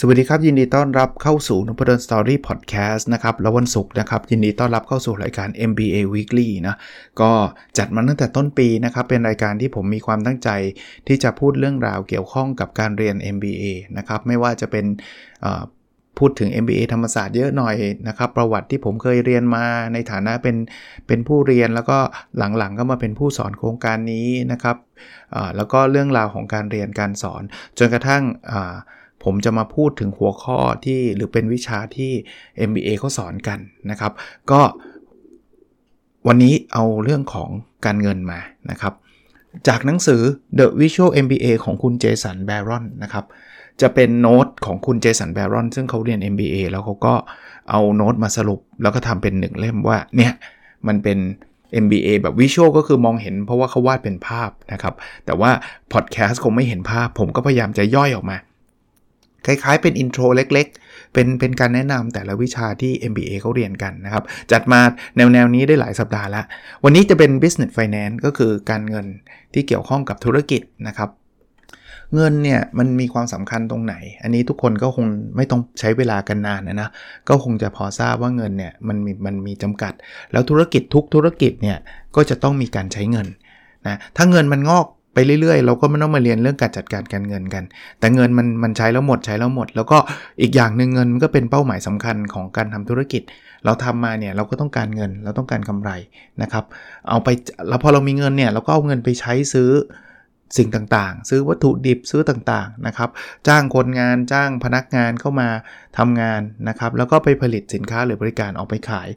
สวัสดีครับ ยินดีต้อนรับเข้าสู่นพดลสตอรี่พอดแคสต์นะครับ แล้ววันศุกร์นะครับ ยินดีต้อนรับเข้าสู่รายการ MBA Weekly นะก็จัดมาตั้งแต่ต้นปีนะครับ เป็นรายการที่ผมมีความตั้งใจที่จะพูดเรื่องราวเกี่ยวข้องกับการเรียน MBA นะครับ ไม่ว่าจะเป็นพูดถึง MBA ธรรมศาสตร์เยอะหน่อยนะครับ ประวัติที่ผมเคยเรียนมาในฐานะเป็นเป็นผู้เรียนแล้วก็หลังๆก็มาเป็นผู้สอนโครงการนี้นะครับแล้วก็เรื่องราวของการเรียนการสอนจนกระทั่ง ผมจะมาพูดถึงหัวข้อที่หรือเป็นวิชาที่ MBA เขาสอนกันนะครับ ก็วันนี้เอาเรื่องของการเงินมานะครับ จากหนังสือ The Visual MBA ของคุณเจสันแบรอนนะครับ จะเป็นโน้ตของคุณเจสันแบรอนซึ่งเขาเรียน MBA แล้วเขาก็เอาโน้ตมาสรุป แล้วก็ทำเป็นหนึ่งเล่มว่าเนี่ยมันเป็น MBA แบบ visual ก็คือมองเห็นเพราะว่าเขาวาดเป็นภาพนะครับ แต่ว่าพอดแคสต์คงไม่เห็นภาพ ผมก็พยายามจะย่อยออกมา คล้ายๆ เป็น intro เล็กๆ เป็นเป็นการแนะนำแต่ละวิชาที่ MBA เขาเรียนกันนะครับ จัดมาแนวแนวนี้ได้หลายสัปดาห์แล้ววันนี้จะเป็น business finance ก็คือการเงินที่เกี่ยวข้องกับธุรกิจนะครับเงินเนี่ยมันมีความสำคัญตรงไหน อันนี้ทุกคนก็คงไม่ต้องใช้เวลากันนานนะนะก็คงจะพอทราบว่าเงินเนี่ยมันมีมันมีจำกัด แล้วธุรกิจทุกธุรกิจเนี่ยก็จะต้องมีการใช้เงินนะถ้าเงินมันงอก ไปเรื่อยๆ เราก็ไม่ต้องมาเรียนเรื่องการจัดการการเงินกัน แต่เงินมันมันใช้แล้วหมดใช้แล้วหมด แล้วก็อีกอย่างหนึ่งเงินมันก็เป็นเป้าหมายสำคัญของการทำธุรกิจ เราทำมาเนี่ยเราก็ต้องการเงินเราต้องการกำไรนะครับ เอาไปแล้วพอเรามีเงินเนี่ยเราก็เอาเงินไปใช้ซื้อสิ่งต่างๆ ซื้อวัตถุดิบซื้อต่างๆนะครับจ้างคนงานจ้างพนักงานเข้ามาทำงานนะครับแล้วก็ไปผลิตสินค้าหรือบริการออกไปขาย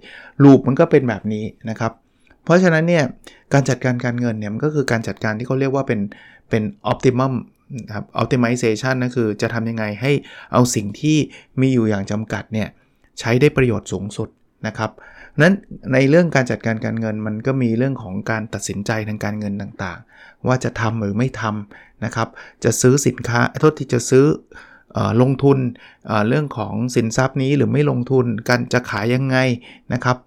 ลูปมันก็เป็นแบบนี้นะครับ เพราะฉะนั้นเนี่ยการจัดการการเงินเนี่ยมันก็คือการจัดการที่เขาเรียกว่าเป็นเป็น optimum ครับ optimization นั่นคือจะทำยังไงให้เอาสิ่งที่มีอยู่อย่างจำกัดเนี่ยใช้ได้ประโยชน์สูงสุดนะครับนั้นในเรื่องการจัดการการเงินมันก็มีเรื่องของการตัดสินใจทางการเงินต่างๆ ว่าจะทำหรือไม่ทำนะครับ จะซื้อสินค้าโทษที่จะซื้อลงทุนเรื่องของสินทรัพย์นี้หรือไม่ลงทุนการจะขายยังไงนะครับ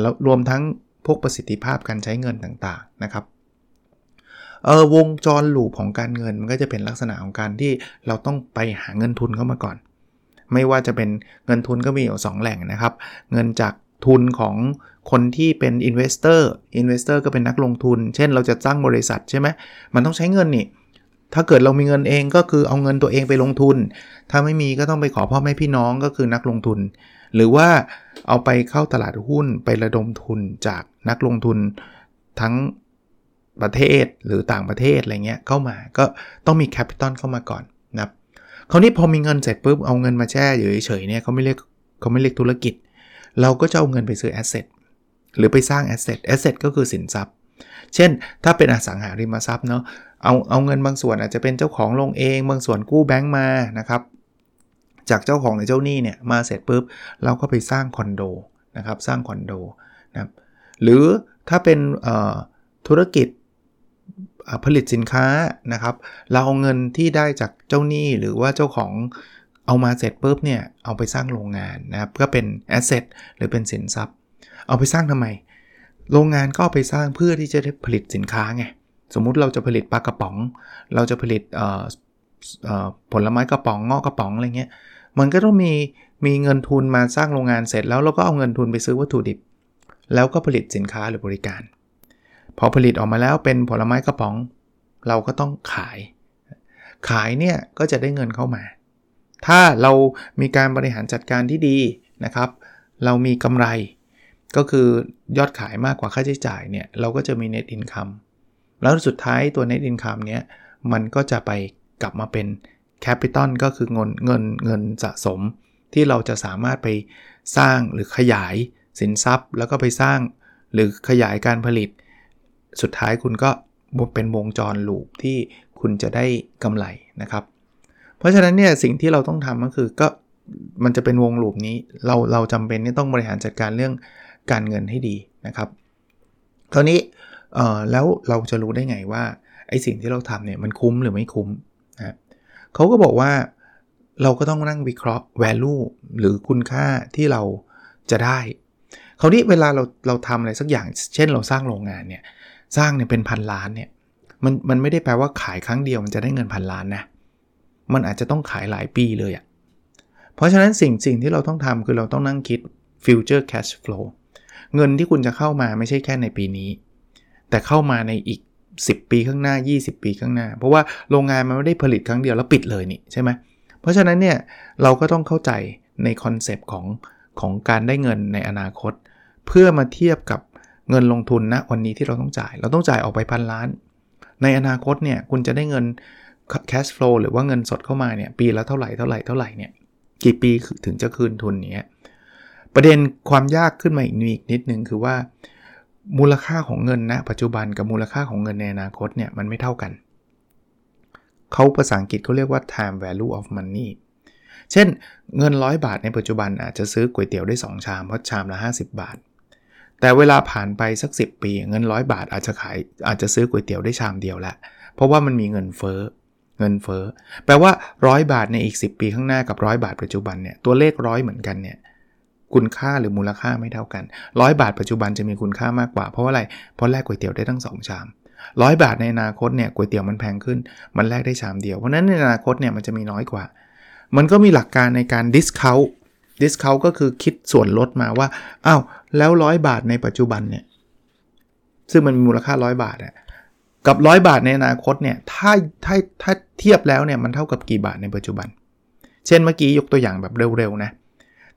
แล้วรวมทั้ง พวกประสิทธิภาพการใช้เงินต่างๆนะครับเออวงจร loop ของการเงินมันก็จะเป็นลักษณะของการที่เราต้องไปหาเงินทุนเข้ามาก่อน ไม่ว่าจะเป็นเงินทุนก็มีอยู่สองแหล่งนะครับ เงินจากทุนของคนที่เป็น investor investor ก็เป็นนักลงทุน เช่นเราจะตั้งบริษัทใช่ไหมมันต้องใช้เงินนี่ ถ้าเกิดเรามีเงินเองก็คือเอาเงินตัวเองไปลงทุน ถ้าไม่มีก็ต้องไปขอพ่อแม่พี่น้องก็คือนักลงทุน หรือว่าเอาไปเข้าตลาดหุ้นไประดมทุนจากนักลงทุนทั้งประเทศหรือต่างประเทศอะไรเงี้ยเข้ามาก็ต้องมี capital เข้ามาก่อนนะครับคราวนี้พอมีเงินเสร็จปุ๊บเอาเงินมาแช่อยู่เฉยๆเนี่ยเขาไม่เรียกเขาไม่เรียกธุรกิจ เราก็จะเอาเงินไปซื้อ asset หรือไปสร้าง asset asset ก็คือสินทรัพย์ เช่น ถ้าเป็นอสังหาริมทรัพย์เนาะเอาเอาเงินบางส่วนอาจจะเป็นเจ้าของลงเอง บางส่วนกู้แบงก์มานะครับ จากเจ้าของหรือเจ้าหนี้เนี่ยมาเสร็จปุ๊บเราก็ไปสร้างคอนโดนะครับสร้างคอนโดนะครับหรือถ้าเป็นธุรกิจผลิตสินค้านะครับ เราเอาเงินที่ได้จากเจ้าหนี้หรือว่าเจ้าของเอามาเสร็จปุ๊บเนี่ยเอาไปสร้างโรงงานนะครับก็เป็นแอสเซทหรือเป็นสินทรัพย์ เอาไปสร้างทำไม โรงงานก็ไปสร้างเพื่อที่จะได้ผลิตสินค้าไงสมมุติเราจะผลิตปลากระป๋อง เราจะผลิตผลไม้กระป๋องงอกกระป๋องอะไรเงี้ย มันก็ต้องมีมีเงินทุนมาสร้างโรงงานเสร็จแล้วเราก็เอาเงินทุนไปซื้อวัตถุดิบ แล้วก็ผลิตสินค้าหรือบริการ พอผลิตออกมาแล้วเป็นผลไม้กระป๋อง เราก็ต้องขาย ขายเนี่ยก็จะได้เงินเข้ามา ถ้าเรามีการบริหารจัดการที่ดีนะครับ เรามีกำไรก็คือยอดขายมากกว่าค่าใช้จ่ายเนี่ยเราก็จะมี net income แล้วสุดท้ายตัว net income เนี้ยมันก็จะไปกลับมาเป็น แคปิตอลก็คือเงินเงินเงินสะสม ที่เราจะสามารถไปสร้างหรือขยายสินทรัพย์ แล้วก็ไปสร้างหรือขยายการผลิต สุดท้ายคุณก็เป็นวงจรลูปที่คุณจะได้กำไรนะครับ เพราะฉะนั้นเนี่ยสิ่งที่เราต้องทำก็คือก็มันจะเป็นวงลูปนี้เราเราจำเป็นที่ต้องบริหารจัดการเรื่องการเงินให้ดีนะครับคราวนี้แล้วเราจะรู้ได้ไงว่าไอ้สิ่งที่เราทำเนี่ยมันคุ้มหรือไม่คุ้ม เขาก็บอกว่าเราก็ต้องนั่งวิเคราะห์ value หรือคุณค่าที่เราจะได้คราวนี้เวลาเราเราทำอะไรสักอย่าง เช่นเราสร้างโรงงานเนี่ยสร้างเนี่ยเป็นพันล้านเนี่ยมันมันไม่ได้แปลว่าขายครั้งเดียวมันจะได้เงินพันล้านนะมันอาจจะต้องขายหลายปีเลยอะ่ะเพราะฉะนั้นสิ่งสิ่งที่เราต้องทำคือเราต้องนั่งคิด future cash flow เงินที่คุณจะเข้ามาไม่ใช่แค่ในปีนี้ แต่เข้ามาในอีก 10 ปีข้างหน้า 20 ปีข้างหน้า เพราะว่าโรงงานมันไม่ได้ผลิตครั้งเดียวแล้วปิดเลยนี่ใช่ไหมเพราะฉะนั้นเนี่ยเราก็ต้องเข้าใจในคอนเซปต์ของของการได้เงินในอนาคต เพื่อมาเทียบกับเงินลงทุนนะวันนี้ที่เราต้องจ่าย เราต้องจ่ายออกไปพันล้าน ในอนาคตเนี่ยคุณจะได้เงิน cash flow หรือว่าเงินสดเข้ามาเนี่ยปีละเท่าไหร่เท่าไหร่เท่าไหร่เนี่ยกี่ปีถึงจะคืนทุนเนี้ยประเด็นความยากขึ้นมาอีกนิดนึงคือว่า มูลค่าของเงินณนะปัจจุบันกับมูลค่าของเงินในอนาคตเนี่ยมันไม่เท่ากัน เขาภาษาอังกฤษเขาเรียกว่า time value of money เช่น เงิน 100 บาทในปัจจุบันอาจจะซื้อก๋วยเตี๋ยวได้ 2 ชามเพราะชามละ 50 บาท แต่เวลาผ่านไปสัก 10 ปี เงิน 100 บาทอาจจะขายอาจจะซื้อก๋วยเตี๋ยวได้ชามเดียวละ เพราะว่ามันมีเงินเฟ้อเงินเฟ้อแปลว่า 100 บาทในอีก 10 ปีข้างหน้ากับ 100 บาทปัจจุบันเนี่ยตัวเลขร้อยเหมือนกันเนี่ย คุณค่าหรือมูลค่าไม่เท่ากัน100บาทปัจจุบันจะมีคุณค่ามากกว่า เพราะว่าอะไรเพราะแลกก๋วยเตี๋ยวได้ทั้ง 2 ชามร้อยบาทในอนาคตเนี่ยก๋วยเตี๋ยวมันแพงขึ้น มันแลกได้ชามเดียว เพราะนั้นในอนาคตเนี่ยมันจะมีน้อยกว่า มันก็มีหลักการในการ discount discount ก็คือคิดส่วนลดมาว่าอ้าวแล้วร้อยบาทในปัจจุบันเนี่ยซึ่งมันมีมูลค่าร้อยบาทอะกับร้อยบาทในอนาคตเนี่ยถ้าถ้าถ้าเทียบแล้วเนี่ยมันเท่ากับกี่บาทในปัจจุบัน เช่นเมื่อกี้ยกตัวอย่างแบบเร็วๆนะ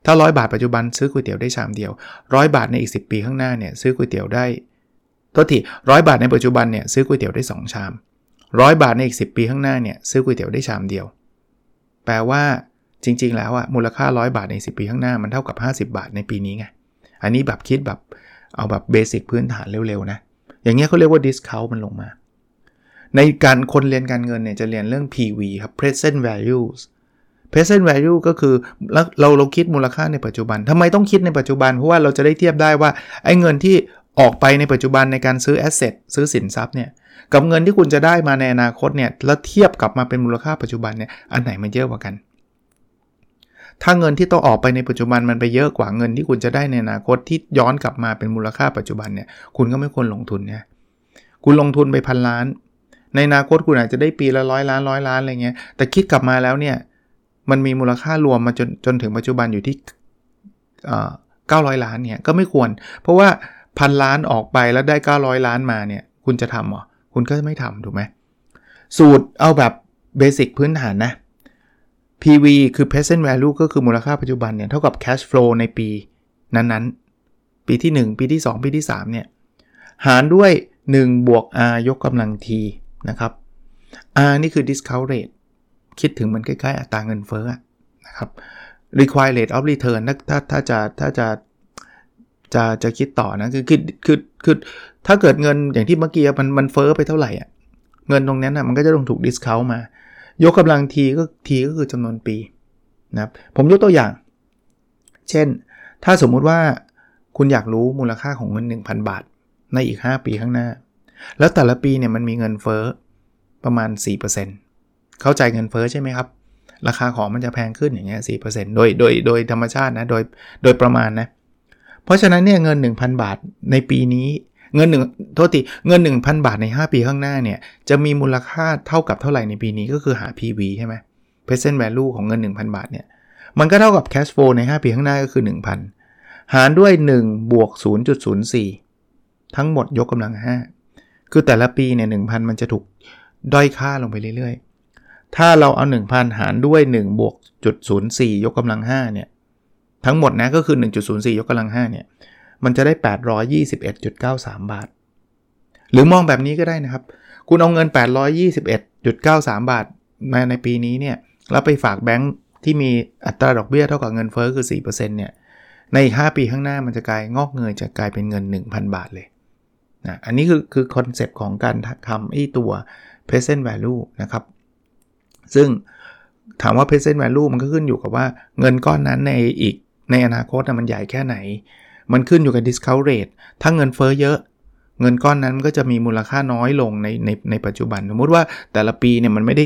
ถ้าร้อยบาทปัจจุบันซื้อก๋วยเตี๋ยวได้ชามเดียวร้อยบาทในอีก 10 ปีข้างหน้าเนี่ยซื้อก๋วยเตี๋ยวได้ตัวทีร้อยบาทในปัจจุบันเนี่ยซื้อก๋วยเตี๋ยวได้ 2 ชามร้อยบาทในอีก 10 ปีข้างหน้าเนี่ยซื้อก๋วยเตี๋ยวได้ชามเดียว แปลว่าจริง ๆ แล้วอะมูลค่าร้อยบาทใน 10 ปีข้างหน้ามันเท่ากับ 50 บาทในปีนี้ไง อันนี้แบบคิดแบบเอาแบบเบสิกพื้นฐานเร็วๆนะ อย่างเงี้ยเขาเรียกว่า discount มันลงมา ในการคนเรียนการเงินเนี่ยจะเรียนเรื่อง PV ครับ present values present value ก็คือเราเราคิดมูลค่าในปัจจุบันทำไมต้องคิดในปัจจุบัน เพราะว่าเราจะได้เทียบได้ว่าไอ้เงินที่ออกไปในปัจจุบันในการซื้อแอสเซทซื้อสินทรัพย์เนี่ยกับเงินที่คุณจะได้มาในอนาคตเนี่ยแล้วเทียบกลับมาเป็นมูลค่าปัจจุบันเนี่ยอันไหนมันเยอะกว่ากัน ถ้าเงินที่ต้องออกไปในปัจจุบันมันไปเยอะกว่าเงินที่คุณจะได้ในอนาคตที่ย้อนกลับมาเป็นมูลค่าปัจจุบันเนี่ยคุณก็ไม่ควรลงทุนนี่ยคุณลงทุนไปพันล้าน ในอนาคตคุณอาจจะได้ปีละร้อยล้านร้อยล้านอะไรเงี้ยแต่คิดกลับมาแล้วเนี่ย มันมีมูลค่ารวมมาจนจนถึงปัจจุบันอยู่ที่เก้าร้อยล้านเนี่ยก็ไม่ควร เพราะว่าพันล้านออกไปแล้วได้ 900 ล้านมาเนี่ย คุณจะทำหรอ คุณก็ไม่ทำถูกไหม สูตรเอาแบบเบสิกพื้นฐานนะ PV คือ present value ก็คือมูลค่าปัจจุบันเนี่ย เท่ากับ cash flow ในปีนั้นๆ ปีที่ 1 ปีที่ 2 ปีที่ 3 เนี่ย หารด้วย 1 บวก r ยกกำลัง t นะครับ r นี่คือ discount rate คิดถึงมันใกล้ๆอัตราเงินเฟ้อนะครับ required rate of return ถ้าถ้าจะถ้าจะจะจะคิดต่อนะคือคือคือคือถ้าเกิดเงินอย่างที่เมื่อกี้มันมันเฟ้อไปเท่าไหร่อะเงินตรงนั้นอะมันก็จะต้องถูกดิสคาวมา ยกกำลังทีก็ทีก็คือจำนวนปีนะครับผมยกตัวอย่าง เช่น ถ้าสมมุติว่าคุณอยากรู้มูลค่าของเงิน 1,000 บาท ในอีก 5 ปีข้างหน้า แล้วแต่ละปีเนี่ยมันมีเงินเฟ้อประมาณ 4% เข้าใจเงินเฟ้อใช่ไหมครับ ราคาของมันจะแพงขึ้นอย่างเงี้ย4%โดยโดยโดยธรรมชาตินะโดยโดยประมาณนะเพราะฉะนั้นเนี่ยเงิน 1,000 บาทในปีนี้เงินหนึ่งโทษทีเงิน 1,000 บาทใน 5 ปีข้างหน้าเนี่ยจะมีมูลค่าเท่ากับเท่าไหร่ในปีนี้ก็คือหา PV ใช่ไหม present value ของเงิน 1,000 บาทเนี่ยมันก็เท่ากับ cash flow ใน 5 ปีข้างหน้าก็คือ 1,000 หารด้วย1บวก0.04 ทั้งหมดยกกำลัง 5 คือแต่ละปีเนี่ย1,000 มันจะถูกด้อยค่าลงไปเรื่อยๆ ถ้าเราเอา 1,000 หารด้วย1บวกจุด04ยกกำลัง5เนี่ยทั้งหมดนะก็คือ 1.04 ยกกำลัง5เนี่ยมันจะได้ 821.93 บาท หรือมองแบบนี้ก็ได้นะครับ คุณเอาเงิน 821.93 บาทมาในปีนี้เนี่ยแล้วไปฝากแบงค์ที่มีอัตราดอกเบี้ยเท่ากับเงินเฟอ้อคือ 4%เนี่ยในอีก 5 ปีข้างหน้ามันจะกลายงอกเงยจะกลายเป็นเงิน 1,000 บาทเลยนะอันนี้คือคือคอนเซปต์ของการทำไอ้ตัว present value นะครับ ซึ่งถามว่า present value มันก็ขึ้นอยู่กับว่าเงินก้อนนั้นในอีกในอนาคตมันใหญ่แค่ไหน มันขึ้นอยู่กับ discount rate ถ้าเงินเฟ้อเยอะ เงินก้อนนั้นก็จะมีมูลค่าน้อยลงในในในปัจจุบัน สมมติว่าแต่ละปีเนี่ยมันไม่ได้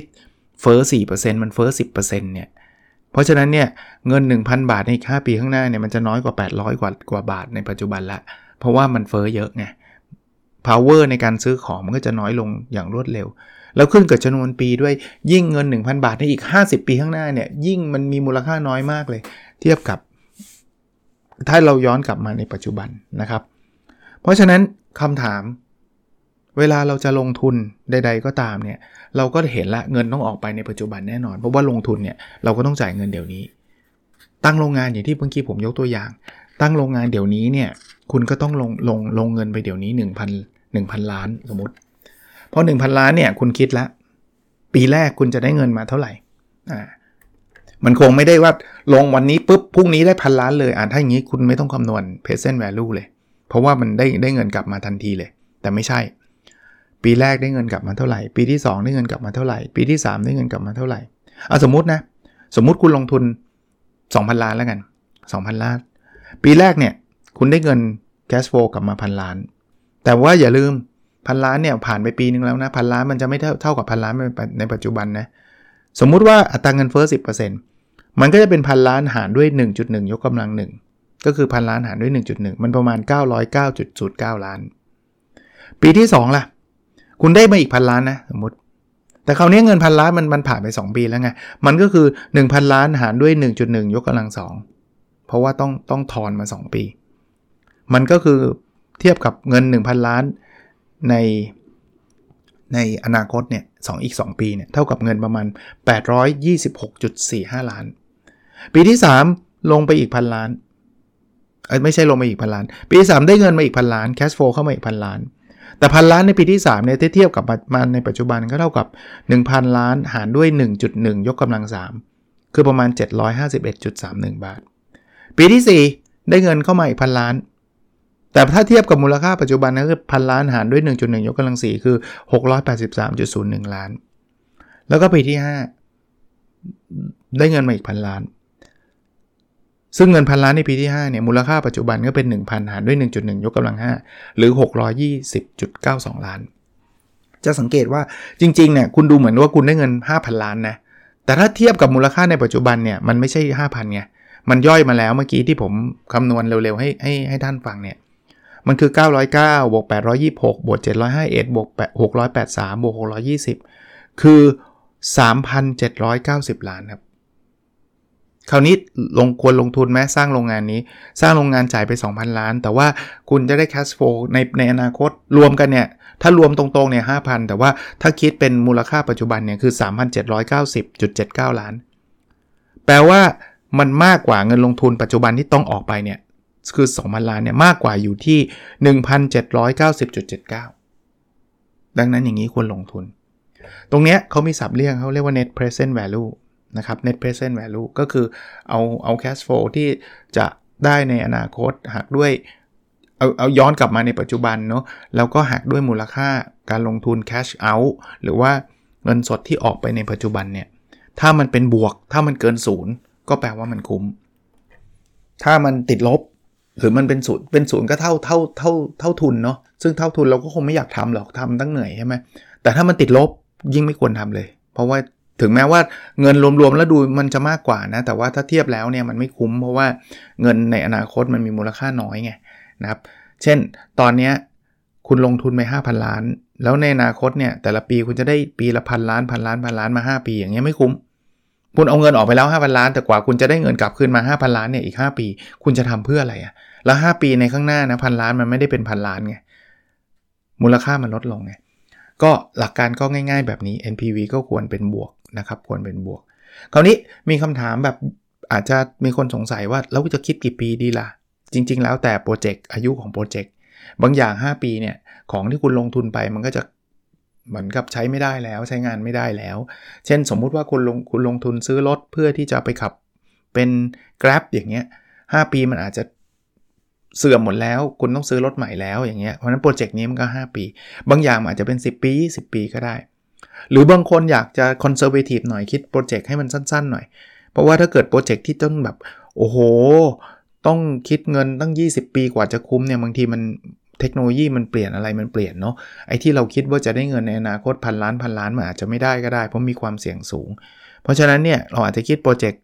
เฟ้อ 4%มันเฟ้อ 10%เนี่ยเพราะฉะนั้นเนี่ยเงิน 1,000 บาทในอีก5ปีข้างหน้าเนี่ยมันจะน้อยกว่า 800 กว่ากว่าบาทในปัจจุบันละ เพราะว่ามันเฟ้อเยอะไง power ในการซื้อของมันก็จะน้อยลงอย่างรวดเร็ว แล้วขึ้นกับจำนวนปีด้วยยิ่งเงิน 1,000 บาทในอีก 50 ปีข้างหน้าเนี่ยยิ่งมันมีมูลค่าน้อยมากเลย เทียบกับ ถ้าเราย้อนกลับมาในปัจจุบันนะครับ เพราะฉะนั้นคำถาม เวลาเราจะลงทุนใด ๆ ก็ตามเนี่ยเราก็เห็นละเงินต้องออกไปในปัจจุบันแน่นอน เพราะว่าลงทุนเนี่ยเราก็ต้องจ่ายเงินเดี๋ยวนี้ ตั้งโรงงานอย่างที่เมื่อกี้ผมยกตัวอย่าง ตั้งโรงงานเดี๋ยวนี้เนี่ยคุณก็ต้องลงลงลงเงินไปเดี๋ยวนี้ 1,000 1,000 ล้านสมมติ พอ 1,000 ล้านเนี่ยคุณคิดละ ปีแรกคุณจะได้เงินมาเท่าไหร่อ่ามันคงไม่ได้ว่าลงวันนี้ปุ๊บพรุ่งนี้ได้พันล้านเลยอ่าถ้าอย่างนี้คุณไม่ต้องคำนวณ present value เลย เพราะว่ามันได้ได้เงินกลับมาทันทีเลย แต่ไม่ใช่ ปีแรกได้เงินกลับมาเท่าไหร่ ปีที่ 2 ได้เงินกลับมาเท่าไหร่ ปีที่ 3 ได้เงินกลับมาเท่าไหร่เอาสมมตินะ สมมุติคุณลงทุน 2,000 ล้านแล้วกัน 2,000 ล้าน ปีแรกเนี่ย คุณได้เงิน cash flow กลับมาพันล้าน แต่ว่าอย่าลืม พันล้านเนี่ยผ่านไปปีนึงแล้วนะพันล้านมันจะไม่เท่าเท่ากับพันล้านในปัจจุบันนะสมมุติว่าอัตราเงินเฟ้อ10%มันก็จะเป็นพันล้านหารด้วย 1.1 ยกกำลัง 1 ก็คือพันล้านหารด้วย 1.1 มันประมาณ 909.09 ล้าน ปีที่ 2 ล่ะ คุณได้มาอีกพันล้านนะสมมติ แต่คราวนี้เงินพันล้านมันมันผ่านไป 2 ปีแล้วไง มันก็คือ 1,000 ล้านหารด้วย 1.1 ยกกำลังสองเพราะว่าต้องต้องทอนมา 2 ปี มันก็คือเทียบกับเงิน 1,000 ล้าน ในในอนาคตเนี่ยสอีก 2 ปีเนี่ยเท่ากับเงินประมาณ 826.45 ล้าน ปีที่ 3 ลงไปอีกพันล้านไม่ใช่ลงไปอีกพันล้าน ปีที่ 3 ได้เงินมาอีกพันล้านแคชโฟเข้ามาอีกพันล้าน แต่พันล้านในปีที่3เนี่ยเทียบกับมาในปัจจุบันก็เท่ากับ 1,000 ล้านหารด้วย 1.1 ยกกำลัง 3 คือประมาณ 751.31 บาท ปีที่ 4 ได้เงินเข้ามาอีกพันล้าน แต่ถ้าเทียบกับมูลค่าปัจจุบันก็คือพันล้านหารด้วย 1.1 ยกกำลัง 4 คือ 683.01 ล้าน แล้วก็ปีที่ 5 ได้เงินมาอีกพันล้าน ซึ่งเงินพันล้านในปีที่ 5 เนี่ย มูลค่าปัจจุบันก็เป็น 1,000 หารด้วย 1.1 ยกกำลัง 5 หรือ 620.92 ล้าน จะสังเกตว่าจริงๆ เนี่ยคุณดูเหมือนว่าคุณได้เงิน 5,000 ล้านนะ แต่ถ้าเทียบกับมูลค่าในปัจจุบันเนี่ยมันไม่ใช่ 5,000ไงมันย่อยมาแล้วเมื่อกี้ที่ผมคำนวณเร็วๆให้ให้ให้ท่านฟังเนี่ย มันคือ 909 บวก 826 บวก 751 บวก 683 บวก 620 คือ 3,790 ล้านครับ คราวนี้ลงควรลงทุนไหมสร้างโรงงานนี้ สร้างโรงงานจ่ายไป 2,000 ล้าน แต่ว่าคุณจะได้ cash flow ในในอนาคตรวมกันเนี่ย ถ้ารวมตรงๆเนี่ย 5,000 แต่ว่าถ้าคิดเป็นมูลค่าปัจจุบันเนี่ยคือ 3,790.79 ล้าน แปลว่ามันมากกว่าเงินลงทุนปัจจุบันที่ต้องออกไปเนี่ย คือ 2,000 ล้านเนี่ยมากกว่าอยู่ที่ 1,790.79 ดังนั้นอย่างนี้ควรลงทุน ตรงเนี้ยเขามีศัพท์เรียกเขาเรียกว่า net present value นะครับ net present value ก็คือเอาเอา cash flow ที่จะได้ในอนาคตหักด้วยเอาเอาย้อนกลับมาในปัจจุบันเนาะแล้วก็หักด้วยมูลค่าการลงทุน cash out หรือว่าเงินสดที่ออกไปในปัจจุบันเนี่ยถ้ามันเป็นบวก ถ้ามันเกินศูนย์ก็แปลว่ามันคุ้ม ถ้ามันติดลบ หรือมันเป็นศูนย์เป็นศูนย์ก็เท่าเท่าเท่าเท่าทุนเนาะซึ่งเท่าทุนเราก็คงไม่อยากทำหรอกทำตั้งเหนื่อยใช่ไหมแต่ถ้ามันติดลบยิ่งไม่ควรทำเลย เพราะว่าถึงแม้ว่าเงินรวมๆแล้วดูมันจะมากกว่านะแต่ว่าถ้าเทียบแล้วเนี่ยมันไม่คุ้มเพราะว่าเงินในอนาคตมันมีมูลค่าน้อยไงนะครับ เช่น ตอนเนี้ยคุณลงทุนไป 5,000 ล้าน แล้วในอนาคตเนี่ยแต่ละปีคุณจะได้ปีละพันล้านพันล้านพันล้านมา 5 ปีอย่างเงี้ยไม่คุ้ม คุณเอาเงินออกไปแล้ว5,000ล้านแต่กว่าคุณจะได้เงินกลับคืนมา 5,000 ล้านเนี่ยอีก 5 ปี คุณจะทำเพื่ออะไรอะแล้ว 5 ปีในข้างหน้านะพันล้านมันไม่ได้เป็นพันล้านไงมูลค่ามันลดลงไงก็หลักการก็ง่าย ๆ แบบนี้ NPV ก็ควรเป็นบวกนะครับควรเป็นบวก คราวนี้มีคำถามแบบอาจจะมีคนสงสัยว่าแล้วจะคิดกี่ปีดีล่ะ จริง ๆ แล้วแต่โปรเจกต์อายุของโปรเจกต์บางอย่าง 5 ปีเนี่ยของที่คุณลงทุนไปมันก็จะ เหมือนกับใช้ไม่ได้แล้วใช้งานไม่ได้แล้ว เช่นสมมุติว่าคุณลงคุณลงทุนซื้อรถเพื่อที่จะไปขับเป็น Grab อย่างเงี้ย5ปีมันอาจจะเสื่อมหมดแล้ว คุณต้องซื้อรถใหม่แล้วอย่างเงี้ยเพราะนั้นโปรเจกต์นี้มันก็ 5 ปี บางอย่างอาจจะเป็น 10 ปี 10 ปีก็ได้ หรือบางคนอยากจะ conservative หน่อยคิดโปรเจกต์ให้มันสั้นๆหน่อย เพราะว่าถ้าเกิดโปรเจกต์ที่ต้องแบบ โอ้โห ต้องคิดเงินตั้ง 20 ปีกว่าจะคุ้มเนี่ยบางทีมัน เทคโนโลยีมันเปลี่ยนอะไรมันเปลี่ยนเนาะไอ้ที่เราคิดว่าจะได้เงินในอนาคตพันล้านพันล้านมันอาจจะไม่ได้ก็ได้ เพราะมีความเสี่ยงสูง เพราะฉะนั้นเนี่ยเราอาจจะคิดโปรเจกต์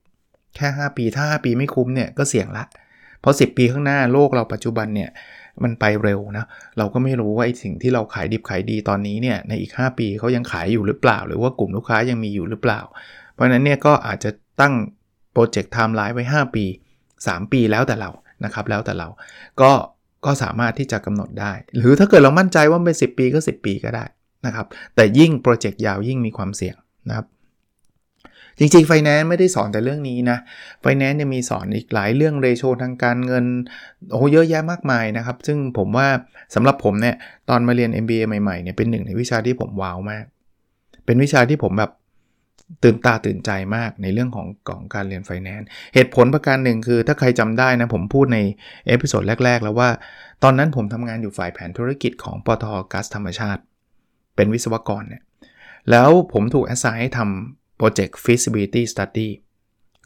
แค่ 5 ปีถ้า 5 ปีไม่คุ้มเนี่ยก็เสี่ยงละเพราะ 10 ปีข้างหน้าโลกเราปัจจุบันเนี่ยมันไปเร็วนะ เราก็ไม่รู้ว่าไอ้สิ่งที่เราขายดิบขายดีตอนนี้เนี่ยในอีก 5 ปีเขายังขายอยู่หรือเปล่า หรือว่ากลุ่มลูกค้ายังมีอยู่หรือเปล่า เพราะฉะนั้นเนี่ยก็อาจจะตั้งโปรเจกต์ไทม์ไลน์ไว้ 5 ปี 3 ปีแล้วแต่เรานะครับแล้วแต่เราก็ ก็สามารถที่จะกำหนดได้ หรือถ้าเกิดเรามั่นใจว่าเป็น 10 ปีก็ 10 ปีก็ได้นะครับ แต่ยิ่งโปรเจกต์ยาวยิ่งมีความเสี่ยงนะครับ จริงๆไฟแนนซ์ไม่ได้สอนแต่เรื่องนี้นะไฟแนนซ์ยังมีสอนอีกหลายเรื่อง ratio ทางการเงินโอ้เยอะแยะมากมายนะครับ ซึ่งผมว่าสำหรับผมเนี่ยตอนมาเรียน MBA ใหม่ๆเนี่ยเป็นหนึ่งในวิชาที่ผมว้าวมาก เป็นวิชาที่ผมแบบ ตื่นตาตื่นใจมากในเรื่องของของการเรียนไฟแนนซ์เหตุผลประการหนึ่งคือ ถ้าใครจำได้นะ ผมพูดใน episode แรก ๆ แล้วว่า ตอนนั้นผมทำงานอยู่ฝ่ายแผนธุรกิจของปตทก๊าซธรรมชาติ เป็นวิศวกรเนี่ยแล้วผมถูก assign ให้ทำโปรเจกต์ feasibility study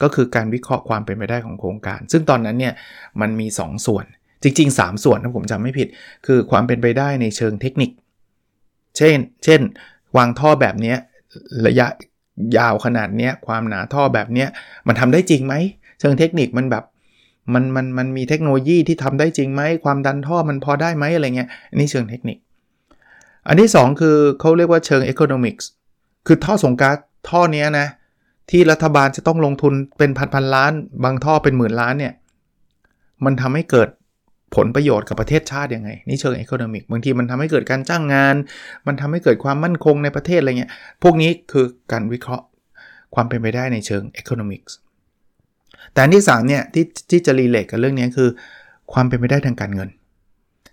ก็คือการวิเคราะห์ความเป็นไปได้ของโครงการ ซึ่งตอนนั้นเนี่ยมันมี 2 ส่วนจริง ๆ 3 ส่วนถ้าผมจำไม่ผิด คือความเป็นไปได้ในเชิงเทคนิค เช่น เช่น วางท่อแบบนี้ระยะ ยาวขนาดเนี้ยความหนาท่อแบบเนี้ยมันทำได้จริงไหมเชิงเทคนิคมันแบบมันมันมันมีเทคโนโลยีที่ทำได้จริงไหมความดันท่อมันพอได้ไหมอะไรเงี้ยอันนี้เชิงเทคนิค อันที่ 2 คือเขาเรียกว่าเชิง economics คือท่อส่งก๊าซท่อเนี้ยนะที่รัฐบาลจะต้องลงทุนเป็นพันพันล้าน บางท่อเป็นหมื่นล้านเนี่ยมันทำให้เกิด ผลประโยชน์กับประเทศชาติยังไงนี่เชิง economic บางทีมันทำให้เกิดการจ้างงาน มันทำให้เกิดความมั่นคงในประเทศอะไรเงี้ยพวกนี้คือการวิเคราะห์ความเป็นไปได้ในเชิง economics แต่ที่3เนี่ยที่ที่จะ relate กับเรื่องนี้คือ ความเป็นไปได้ทางการเงิน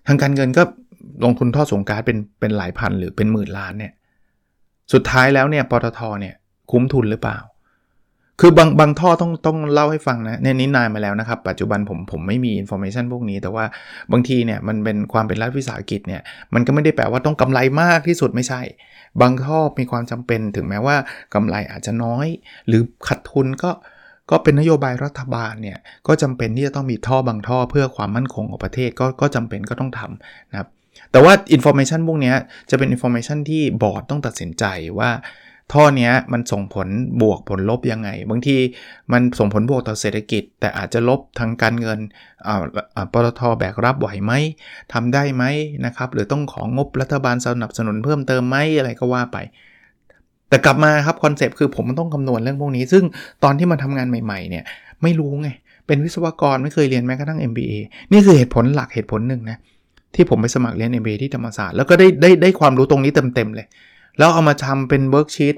ทางการเงินก็ลงทุนท่อส่งก๊าซเป็นเป็นหลายพันหรือเป็นหมื่นล้านเนี่ยสุดท้ายแล้วเนี่ยปตทเนี่ยคุ้มทุนหรือเปล่า คือบางบางท่อต้องต้องเล่าให้ฟังนะเนี่ยนี้นานมาแล้วนะครับ ปัจจุบันผมผมไม่มี information พวกนี้ แต่ว่าบางทีเนี่ยมันเป็นความเป็นรัฐวิสาหกิจเนี่ยมันก็ไม่ได้แปลว่าต้องกำไรมากที่สุดไม่ใช่ บางท่อมีความจำเป็นถึงแม้ว่ากำไรอาจจะน้อย หรือขาดทุนก็ก็เป็นนโยบายรัฐบาลเนี่ยก็จำเป็นที่จะต้องมีท่อบางท่อเพื่อความมั่นคงของประเทศก็ก็จำเป็นก็ต้องทำนะครับแต่ว่า information พวกนี้จะเป็น information ที่บอร์ดต้องตัดสินใจว่า ท่อนี้มันส่งผลบวกผลลบยังไง บางทีมันส่งผลบวกต่อเศรษฐกิจ แต่อาจจะลบทางการเงินปตทแบกรับไหวไหมทำได้ไหมนะครับ หรือต้องของงบรัฐบาลสนับสนุนเพิ่มเติมไหมอะไรก็ว่าไป แต่กลับมาครับคอนเซปต์คือผมต้องคำนวณเรื่องพวกนี้ ซึ่งตอนที่มาทำงานใหม่ๆเนี่ยไม่รู้ไงเป็นวิศวกรไม่เคยเรียนแม้กระทั่ง MBA นี่คือเหตุผลหลักเหตุผลหนึ่งนะที่ผมไปสมัครเรียน MBA ที่ธรรมศาสตร์แล้วก็ได้ได้ได้ความรู้ตรงนี้เต็มๆเลย แล้วเอามาทำเป็น worksheet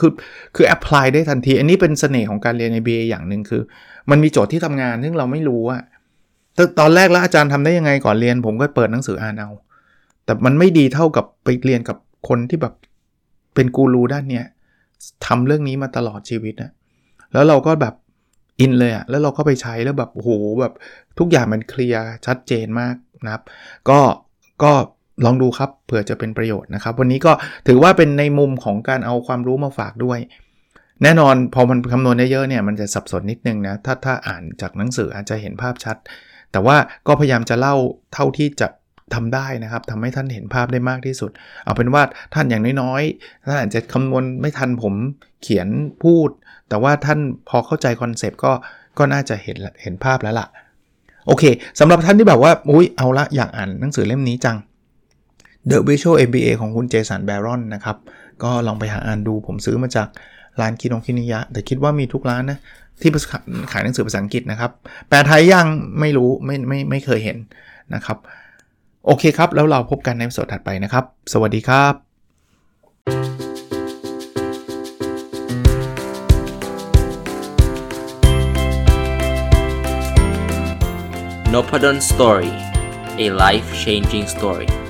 คือคือ apply ได้ทันที อันนี้เป็นเสน่ห์ของการเรียนใน BA อย่างหนึ่งคือ มันมีโจทย์ที่ทำงานซึ่งเราไม่รู้อะตอนแรกแล้วอาจารย์ทำได้ยังไงก่อนเรียน ผมก็เปิดหนังสืออ่านเอา แต่มันไม่ดีเท่ากับไปเรียนกับคนที่แบบเป็นกูรูด้านเนี้ยทำเรื่องนี้มาตลอดชีวิตนะแล้วเราก็แบบอินเลยอะแล้วเราก็ไปใช้แล้วแบบโอ้โหแบบทุกอย่างมันเคลียร์ชัดเจนมากนะครับ ก็ก็ ลองดูครับเผื่อจะเป็นประโยชน์นะครับ วันนี้ก็ถือว่าเป็นในมุมของการเอาความรู้มาฝากด้วย แน่นอนพอมันคำนวณได้เยอะเนี่ยมันจะสับสนนิดนึงนะถ้าถ้าอ่านจากหนังสืออาจจะเห็นภาพชัด แต่ว่าก็พยายามจะเล่าเท่าที่จะทำได้นะครับทำให้ท่านเห็นภาพได้มากที่สุด เอาเป็นว่าท่านอย่างน้อยๆท่านอาจจะคำนวณไม่ทันผมเขียนพูด แต่ว่าท่านพอเข้าใจคอนเซปต์ก็ก็น่าจะเห็นเห็นภาพแล้วล่ะ โอเคสำหรับท่านที่แบบว่าอุ้ยเอาละอยากอ่านหนังสือเล่มนี้จัง The Visual MBA ของคุณเจสันแบรอนนะครับ ก็ลองไปหาอ่านดูผมซื้อมาจากร้านคิโนะคุนิยะ แต่คิดว่ามีทุกร้านนะ ที่ขายหนังสือภาษาอังกฤษนะครับ แปลไทยยังไม่รู้ไม่ไม่ไม่เคยเห็นนะครับ โอเคครับ แล้วเราพบกันใน episode ถัดไปนะครับ สวัสดีครับ n o p a d o n Story a life changing story